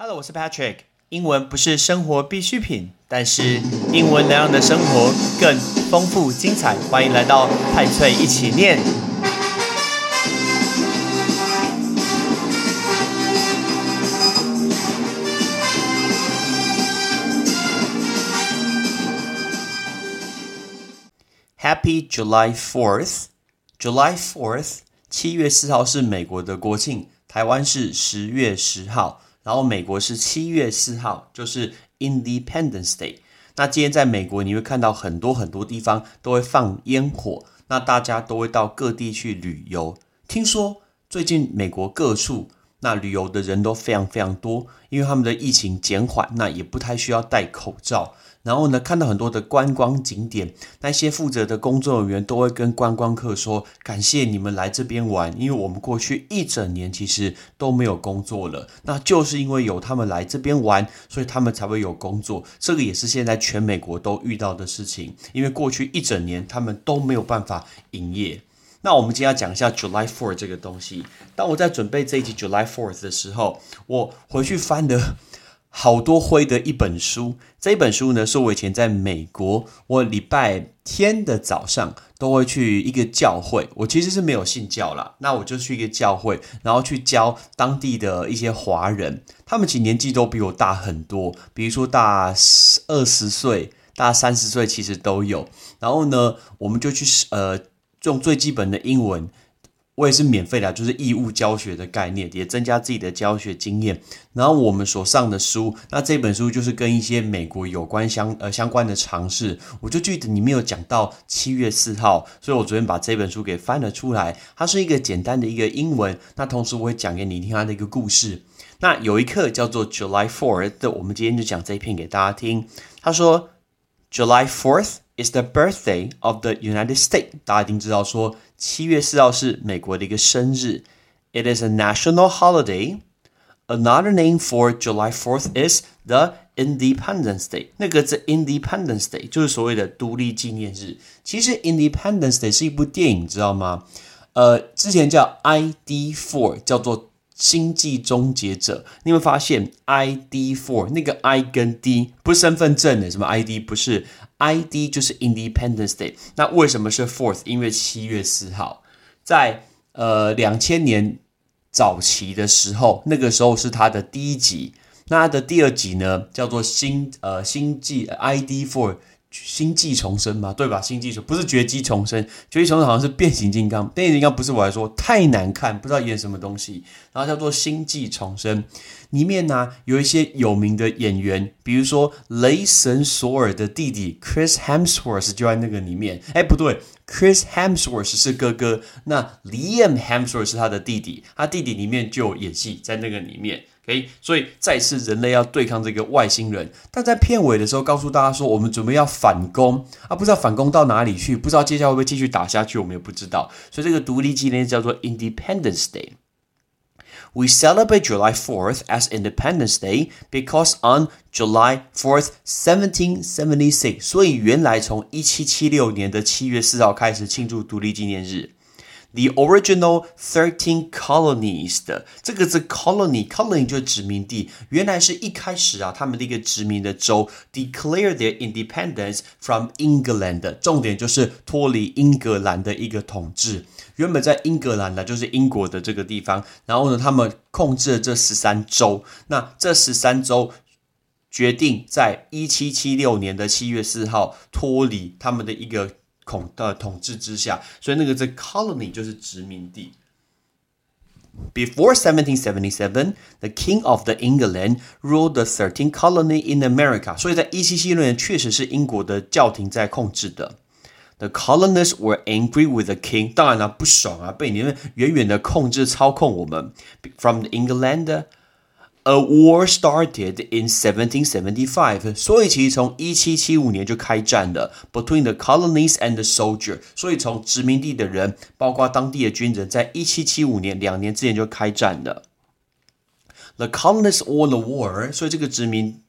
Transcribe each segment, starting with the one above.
Hello，我是 Patrick。英文不是生活必需品，但是英文能让你的生活更丰富精彩。欢迎来到派翠一起念。Happy July Fourth! July Fourth，七月四号是美国的国庆，台湾是十月十号。然后美国是七月四号，就是 Independence Day。那今天在美国，你会看到很多很多地方都会放烟火，那大家都会到各地去旅游。听说最近美国各处那旅游的人都非常非常多，因为他们的疫情减缓，那也不太需要戴口罩。然后呢，看到很多的观光景点，那些负责的工作人员都会跟观光客说：“感谢你们来这边玩，因为我们过去一整年其实都没有工作了，那就是因为有他们来这边玩，所以他们才会有工作。这个也是现在全美国都遇到的事情，因为过去一整年他们都没有办法营业。那我们今天要讲一下 July Fourth 这个东西。当我在准备这一集 July Fourth 的时候，我回去翻的。好多灰的一本书，这一本书呢，是我以前在美国，我礼拜天的早上都会去一个教会。我其实是没有信教啦，那我就去一个教会，然后去教当地的一些华人。他们其实年纪都比我大很多，比如说大二十岁、大三十岁，其实都有。然后呢，我们就去呃，用最基本的英文。我也是免费的，就是义务教学的概念，也增加自己的教学经验。然后我们所上的书，那这本书就是跟一些美国有关相呃相关的常识。我就记得你没有讲到七月四号，所以我昨天把这本书给翻了出来。它是一个简单的一个英文，那同时我会讲给你听它的一个故事。那有一课叫做 July Fourth，我们今天就讲这一篇给大家听。他说 ，July Fourth is the birthday of the United States。大家一定知道说。七月四号是美国的一个生日，It is a national holiday. Another name for July Fourth is the Independence Day. 那个字 Independence Day 就是所谓的独立纪念日。其实 Independence Day 是一部电影，知道吗？呃，之前叫 ID Four，叫做。 星际终结者，你会发现 ID Four 那个 I 跟 D 不是身份证的，什么 ID 不是 ID 就是 Independence Day。那为什么是 Fourth？因为七月四号，在呃两千年早期的时候，那个时候是它的第一集。那它的第二集呢，叫做星呃星际 ID Four。星际重生嘛，对吧？星际重不是绝迹重生，绝迹重生好像是变形金刚。变形金刚不是我来说太难看，不知道演什么东西。然后叫做星际重生，里面呢有一些有名的演员，比如说雷神索尔的弟弟 Chris Hemsworth 就在那个里面。哎，不对，Chris Hemsworth 是哥哥，那 Liam Hemsworth 是他的弟弟，他弟弟里面就有演戏在那个里面。诶，所以再次人类要对抗这个外星人，但在片尾的时候告诉大家说，我们准备要反攻啊，不知道反攻到哪里去，不知道接下来会不会继续打下去，我们也不知道。所以这个独立纪念叫做 Independence Day。We celebrate July 4th as Independence Day because on July 4th, 1776，所以原来从一七七六年的七月四号开始庆祝独立纪念日。The original thirteen colonies 的这个字 colony，colony 就是殖民地。原来是一开始啊，他们的一个殖民的州 declare their independence from England 的。重点就是脱离英格兰的一个统治。原本在英格兰的，就是英国的这个地方。然后呢，他们控制了这十三州。那这十三州决定在一七七六年的七月四号脱离他们的一个。统的统治之下，所以那个在 colony 就是殖民地。Before 1777, the King of the England ruled the thirteen colony in America。所以在一七七六年，确实是英国的教廷在控制的。The colonists were angry with the king，当然了，不爽啊，被你们远远的控制操控我们。From the england。A war started in 1775，所以其实从一七七五年就开战了。Between the colonies and the soldier，所以从殖民地的人，包括当地的军人，在一七七五年两年之前就开战了。The colonists won the war，所以这个殖民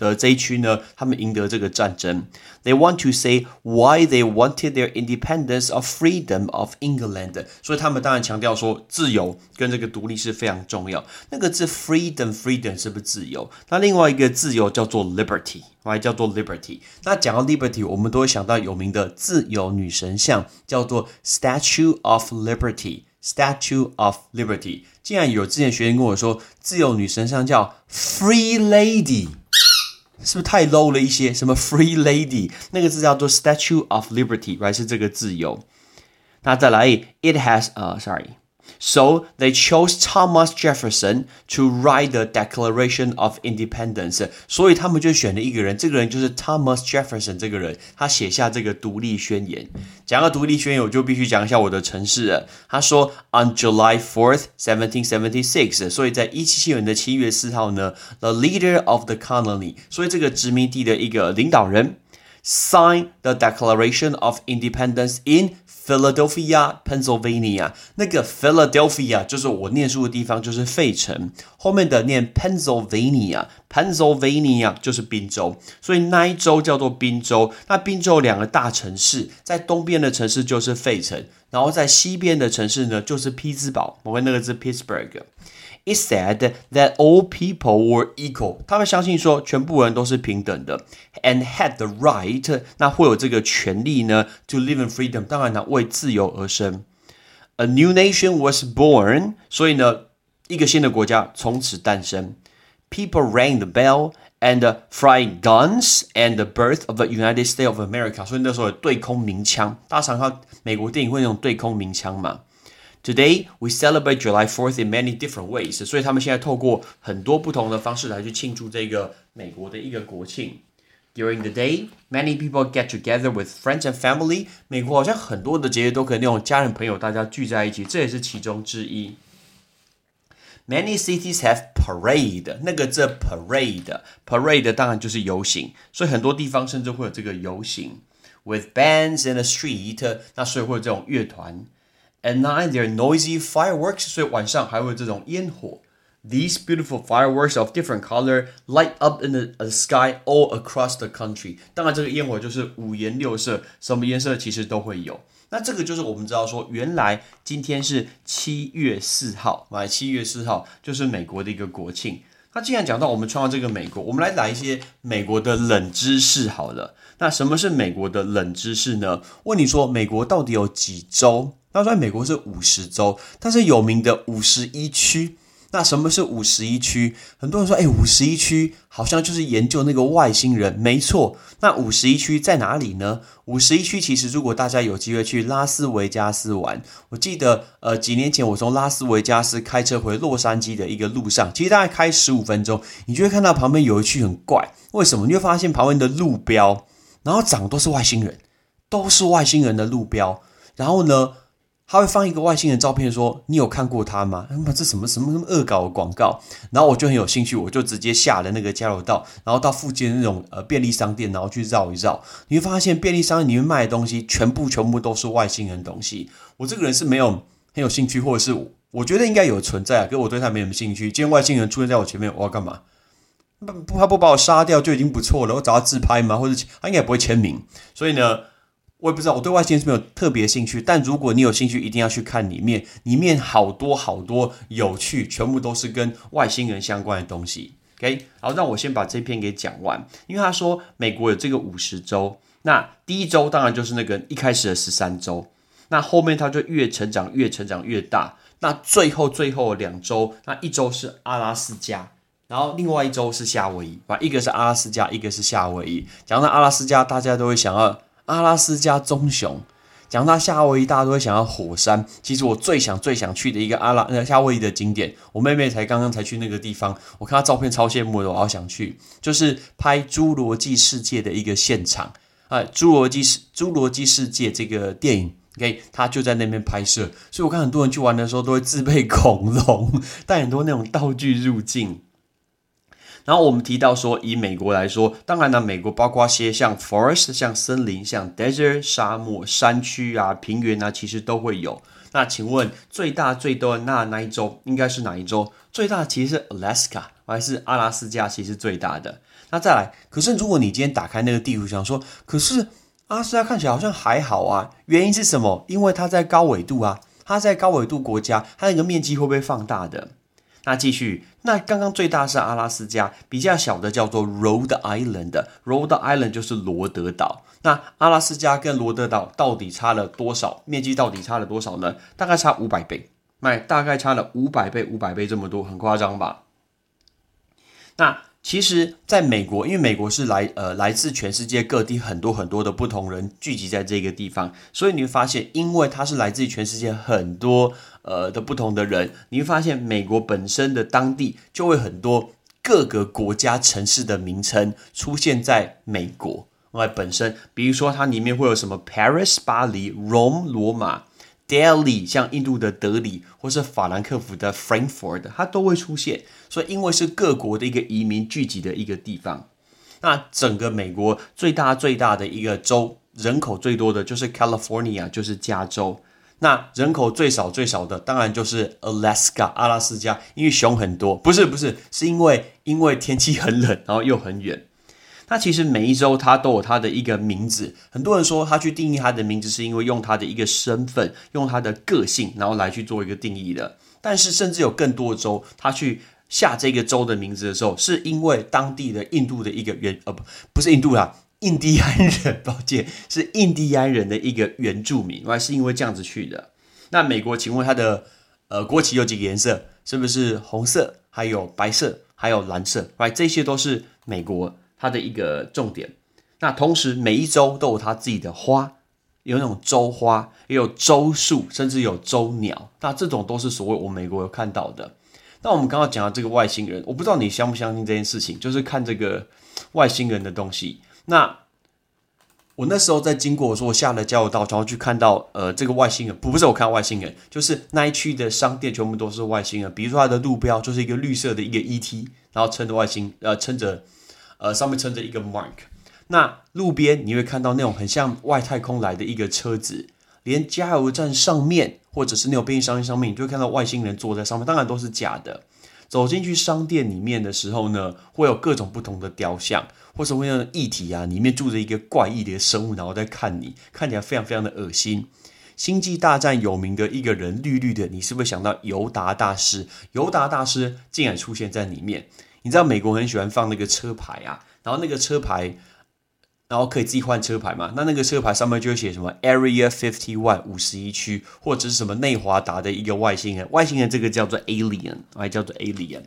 的这一区呢，他们赢得这个战争。They want to say why they wanted their independence of freedom of England。所以他们当然强调说，自由跟这个独立是非常重要。那个字 freedom，freedom 是不是自由？那另外一个自由叫做 liberty，还叫做 liberty。那讲到 liberty，我们都会想到有名的自由女神像，叫做 Statue of Liberty。Statue of Liberty。竟然有之前学员跟我说，自由女神像叫 Free Lady。是不是太 low 了一些？什么 free lady 那个字叫做 statue of liberty，right？是这个自由？那再来，it has 呃，sorry。So they chose Thomas Jefferson to write the Declaration of Independence。所以他们就选了一个人，这个人就是 Thomas Jefferson 这个人，他写下这个独立宣言。讲到独立宣言，我就必须讲一下我的城市了。他说，On July fourth, seventeen seventy six。所以在一七七年的七月四号呢，the leader of the colony，所以这个殖民地的一个领导人。 Sign the Declaration of Independence in Philadelphia, Pennsylvania。那个 Philadelphia 就是我念书的地方，就是费城。后面的念 Pennsylvania，Pennsylvania 就是宾州，所以那一州叫做宾州。那宾州两个大城市，在东边的城市就是费城，然后在西边的城市呢就是匹兹堡。我们那个字 Pittsburgh。It said that all people were equal，他们相信说全部人都是平等的，and had the right，那会有这个权利呢，to live in freedom，当然呢为自由而生。A new nation was born，所以呢一个新的国家从此诞生。People rang the bell and flying guns and the birth of the United States of America，所以那时候有对空鸣枪，大家常看美国电影会那种对空鸣枪嘛。 Today we celebrate July Fourth in many different ways，所以他们现在透过很多不同的方式来去庆祝这个美国的一个国庆。During the day, many people get together with friends and family。美国好像很多的节日都可以那种家人朋友大家聚在一起，这也是其中之一。Many cities have parade，那个这 parade，parade 当然就是游行，所以很多地方甚至会有这个游行。With bands in the street，那所以会有这种乐团。 At night, there are noisy fireworks，所以晚上还会有这种烟火。These beautiful fireworks of different color light up in the, sky all across the country。当然，这个烟火就是五颜六色，什么颜色其实都会有。那这个就是我们知道说，原来今天是七月四号，来七月四号就是美国的一个国庆。那既然讲到我们创造这个美国，我们来来一些美国的冷知识好了。那什么是美国的冷知识呢？问你说，美国到底有几州？那在美国是五十州，但是有名的五十一区。那什么是五十一区？很多人说，哎，五十一区好像就是研究那个外星人。没错，那五十一区在哪里呢？五十一区其实，如果大家有机会去拉斯维加斯玩，我记得，呃，几年前我从拉斯维加斯开车回洛杉矶的一个路上，其实大概开十五分钟，你就会看到旁边有一区很怪。为什么？你会发现旁边的路标，然后长都是外星人，都是外星人的路标。然后呢？他会放一个外星人照片，说：“你有看过他吗？”他妈这什么什么什么恶搞的广告？然后我就很有兴趣，我就直接下了那个加油道，然后到附近那种呃便利商店，然后去绕一绕。你会发现便利商店里面卖的东西，全部全部都是外星人东西。我这个人是没有很有兴趣，或者是我觉得应该有存在，可是我对他没什么兴趣。今天外星人出现在我前面，我要干嘛？不不，他不把我杀掉就已经不错了。我找他自拍吗？或者他应该不会签名。所以呢？我也不知道，我对外星人是没有特别兴趣。但如果你有兴趣，一定要去看里面，里面好多好多有趣，全部都是跟外星人相关的东西。OK，好，让我先把这篇给讲完。因为他说美国有这个五十州，那第一州当然就是那个一开始的十三州，那后面它就越成长越成长越大。那最后最后两周，那一周是阿拉斯加，然后另外一周是夏威夷，啊，一个是阿拉斯加，一个是夏威夷。讲到阿拉斯加，大家都会想要。阿拉斯加棕熊，讲到夏威夷，大家都会想要火山。其实我最想、最想去的一个阿拉呃夏威夷的景点，我妹妹才刚刚才去那个地方，我看她照片超羡慕的，我好想去。就是拍《侏罗纪世界》的一个现场啊，《侏罗纪世侏罗纪世界》这个电影，OK，他就在那边拍摄。所以我看很多人去玩的时候，都会自备恐龙，带很多那种道具入境。然后我们提到说，以美国来说，当然呢，美国包括些像 forest、像森林、像 desert 沙漠、山区啊、平原啊，其实都会有。那请问最大最多的那那一州应该是哪一州？最大其实是 Alaska，还是阿拉斯加其实最大的。那再来，可是如果你今天打开那个地图，想说，可是阿拉斯加看起来好像还好啊，原因是什么？因为它在高纬度啊，它在高纬度国家，它那个面积会不会放大的？那继续，那刚刚最大是阿拉斯加，比较小的叫做 Rhode Island，Rhode Island 就是罗德岛。那阿拉斯加跟罗德岛到底差了多少？面积到底差了多少呢？大概差五百倍，那大概差了五百倍，五百倍这么多，很夸张吧？那。其实，在美国，因为美国是来呃来自全世界各地很多很多的不同人聚集在这个地方，所以你会发现，因为它是来自于全世界很多呃的不同的人，你会发现美国本身的当地就会很多各个国家城市的名称出现在美国外本身，比如说它里面会有什么 Paris 巴黎、Rome 罗马。Delhi 像印度的德里，或是法兰克福的 Frankfurt，它都会出现。所以，因为是各国的一个移民聚集的一个地方，那整个美国最大最大的一个州，人口最多的就是 California，就是加州。那人口最少最少的，当然就是 Alaska，阿拉斯加，因为熊很多。不是不是，是因为因为天气很冷，然后又很远。那其实每一州它都有它的一个名字，很多人说他去定义它的名字是因为用它的一个身份，用它的个性，然后来去做一个定义的。但是甚至有更多州，他去下这个州的名字的时候，是因为当地的印度的一个原呃不不是印度啦，印第安人，抱歉，是印第安人的一个原住民，还是因为这样子去的。那美国，请问它的呃国旗有几个颜色？是不是红色，还有白色，还有蓝色？来，这些都是美国。它的一个重点，那同时每一周都有它自己的花，有那种周花，也有周树，甚至有周鸟。那这种都是所谓我美国有看到的。那我们刚刚讲到这个外星人，我不知道你相不相信这件事情，就是看这个外星人的东西。那我那时候在经过，说我下了交流道，然后去看到呃这个外星人，不不是我看外星人，就是那一区的商店全部都是外星人。比如说它的路标就是一个绿色的一个 ET，然后撑着外星呃撑着。呃，上面撑着一个 mark，那路边你会看到那种很像外太空来的一个车子，连加油站上面或者是那种便利商店上面，你就会看到外星人坐在上面，当然都是假的。走进去商店里面的时候呢，会有各种不同的雕像，或者会有异体啊，里面住着一个怪异的生物，然后在看你，看起来非常非常的恶心。星际大战有名的一个人，绿绿的，你是不是想到尤达大师？尤达大师竟然出现在里面。你知道美国很喜欢放那个车牌啊，然后那个车牌，然后可以自己换车牌嘛？那那个车牌上面就会写什么 Area Fifty One 五十一区，或者是什么内华达的一个外星人，外星人这个叫做 Alien，还叫做 Alien。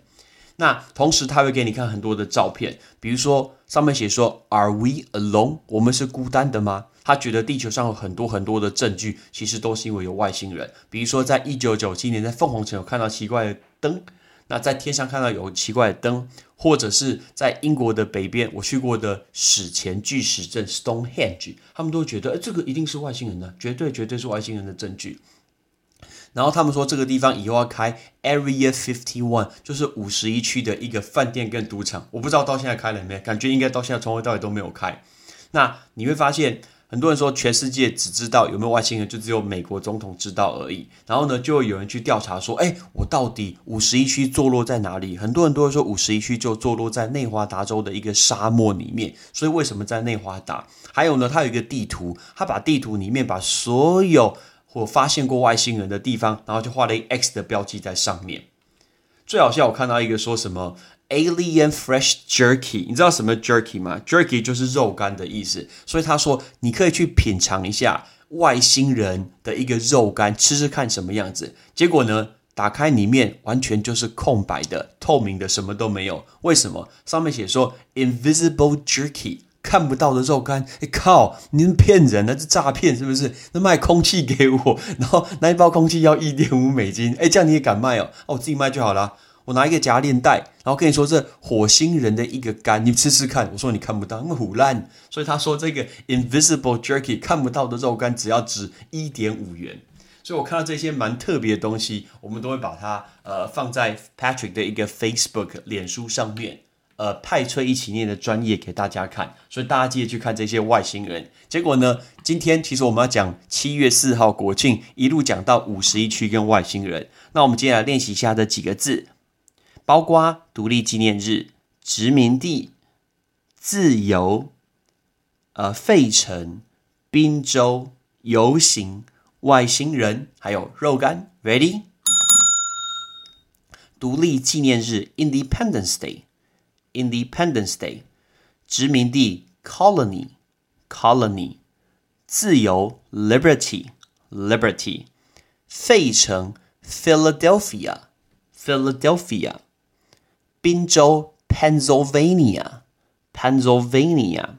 那同时他会给你看很多的照片，比如说上面写说 Are we alone？我们是孤单的吗？他觉得地球上有很多很多的证据，其实都是因为有外星人。比如说在一九九七年在凤凰城有看到奇怪的灯。那在天上看到有奇怪的灯，或者是在英国的北边，我去过的史前巨石阵 Stonehenge，他们都觉得，哎这个一定是外星人的，绝对绝对是外星人的证据。然后他们说这个地方以后要开 Area Fifty One，就是五十一区的一个饭店跟赌场，我不知道到现在开了没，感觉应该到现在从头到尾都没有开。那你会发现。很多人说全世界只知道有没有外星人，就只有美国总统知道而已。然后呢，就会有人去调查说：“哎，我到底五十一区坐落在哪里？”很多人都会说五十一区就坐落在内华达州的一个沙漠里面。所以为什么在内华达？还有呢，他有一个地图，他把地图里面把所有或发现过外星人的地方，然后就画了一个 X 的标记在上面。最好笑，我看到一个说什么。Alien fresh jerky，你知道什么 jerky 吗？jerky 就是肉干的意思，所以他说你可以去品尝一下外星人的一个肉干，吃吃看什么样子。结果呢，打开里面完全就是空白的、透明的，什么都没有。为什么？上面写说 invisible jerky，看不到的肉干。哎靠，你是骗人的，是诈骗是不是？那卖空气给我，然后那一包空气要一点五美金，哎，这样你也敢卖哦？哦，我自己卖就好了。我拿一个夹链袋，然后跟你说这火星人的一个肝，你吃吃看。我说你看不到，那么腐烂。所以他说这个 invisible jerky 看不到的肉干只要值一点五元。所以我看到这些蛮特别的东西，我们都会把它呃放在 Patrick 的一个 Facebook 脸书上面，呃派吹一起念的专业给大家看。所以大家记得去看这些外星人。结果呢，今天其实我们要讲七月四号国庆，一路讲到五十一区跟外星人。那我们接下来练习一下这几个字。包括独立纪念日、殖民地、自由、呃费城、宾州、游行、外星人，还有肉干。Ready？独立纪念日 Independence Day） Day，Independence Day。殖民地 Colony，Colony。自由 Liberty，Liberty。费城 Philadelphia，Philadelphia。宾州 Pennsylvania，Pennsylvania。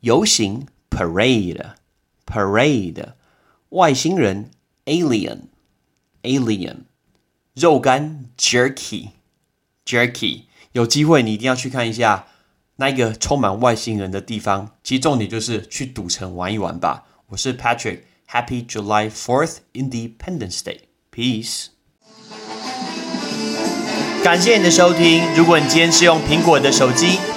游行 Parade，Parade。外星人 Alien，Alien。肉干 Jerky，Jerky。有机会你一定要去看一下那个充满外星人的地方。其实重点就是去赌城玩一玩吧。我是 Patrick，Happy July Fourth Independence Day，Peace。感谢你的收听。如果你今天是用苹果的手机，